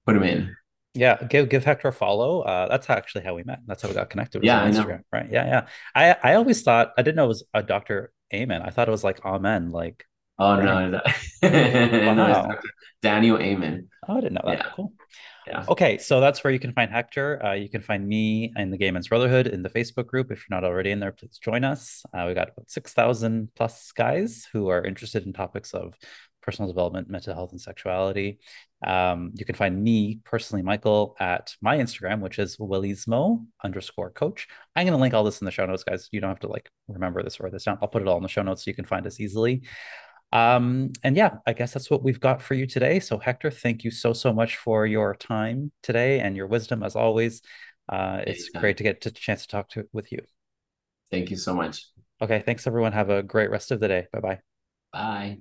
put them in. Yeah, give give Hector a follow. Uh, that's actually how we met. That's how we got connected. Yeah, on Instagram, right? Yeah, yeah. I I always thought I didn't know it was a Doctor Amen. I thought it was like Amen, like. Oh right? no, wow. no, Daniel Amen. Oh, I didn't know that. Yeah. Cool. Yeah. Okay, so that's where you can find Hector. Uh, you can find me and the Gay Men's Brotherhood in the Facebook group. If you're not already in there, please join us. Uh, we got about 6,000 plus guys who are interested in topics of personal development, mental health, and sexuality. Um, you can find me personally, Michael, at my Instagram, which is Willismo underscore coach. I'm going to link all this in the show notes, guys. You don't have to like remember this or write this down. I'll put it all in the show notes so you can find us easily. Um, and yeah, I guess that's what we've got for you today. So, Hector, thank you so, so much for your time today and your wisdom as always. Uh, it's great to get a chance to talk to with you. Thank you so much. Okay. Thanks, everyone. Have a great rest of the day. Bye-bye. Bye.